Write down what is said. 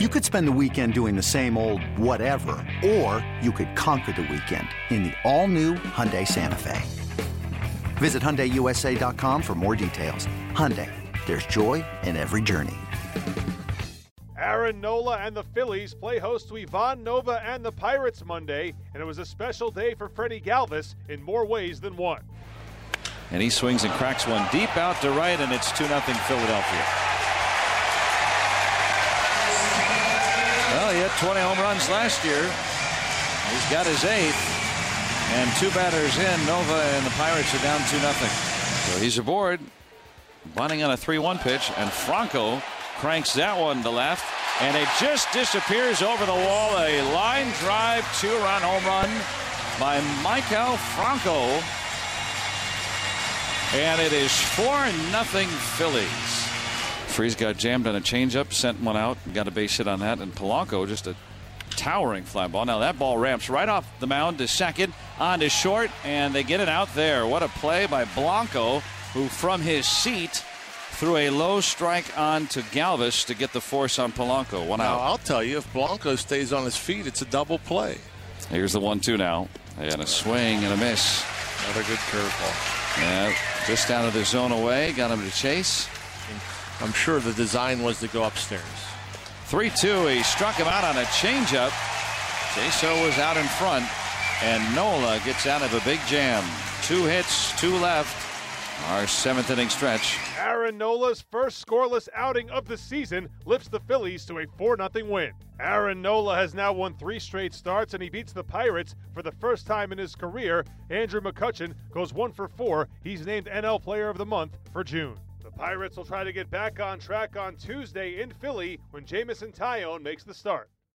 You could spend the weekend doing the same old whatever, or you could conquer the weekend in the all-new Hyundai Santa Fe. Visit HyundaiUSA.com for more details. Hyundai, there's joy in every journey. Aaron Nola and the Phillies play host to Ivan Nova and the Pirates Monday, and it was a special day for Freddie Galvis in more ways than one. And he swings and cracks one deep out to right, and it's 2 0 Philadelphia. Had 20 home runs last year. He's got his eighth. And two batters in, Nova and the Pirates are down 2 0. So he's aboard, bunting on a 3 1 pitch, and Franco cranks that one to left. And it just disappears over the wall. A line drive, two run home run by Maikel Franco. And it is 4 0 Phillies. Freese got jammed on a changeup, sent one out, got a base hit on that, and Polanco just a towering fly ball. Now that ball ramps right off the mound to second, on to short, and they get it out there. What a play by Blanco, who from his seat threw a low strike on to Galvis to get the force on Polanco. One now, out. I'll tell you, if Blanco stays on his feet, it's a double play. Here's the one-two now, and a swing and a miss. Another good curveball. Yeah, just out of the zone away, got him to chase. I'm sure the design was to go upstairs. 3 2. He struck him out on a changeup. Jaso was out in front, and Nola gets out of a big jam. Two hits, two left. Our seventh inning stretch. Aaron Nola's first scoreless outing of the season lifts the Phillies to a 4 0 win. Aaron Nola has now won three straight starts and he beats the Pirates for the first time in his career. Andrew McCutchen goes one for four. He's named NL Player of the Month for June. Pirates will try to get back on track on Tuesday in Philly when Jameson Taillon makes the start.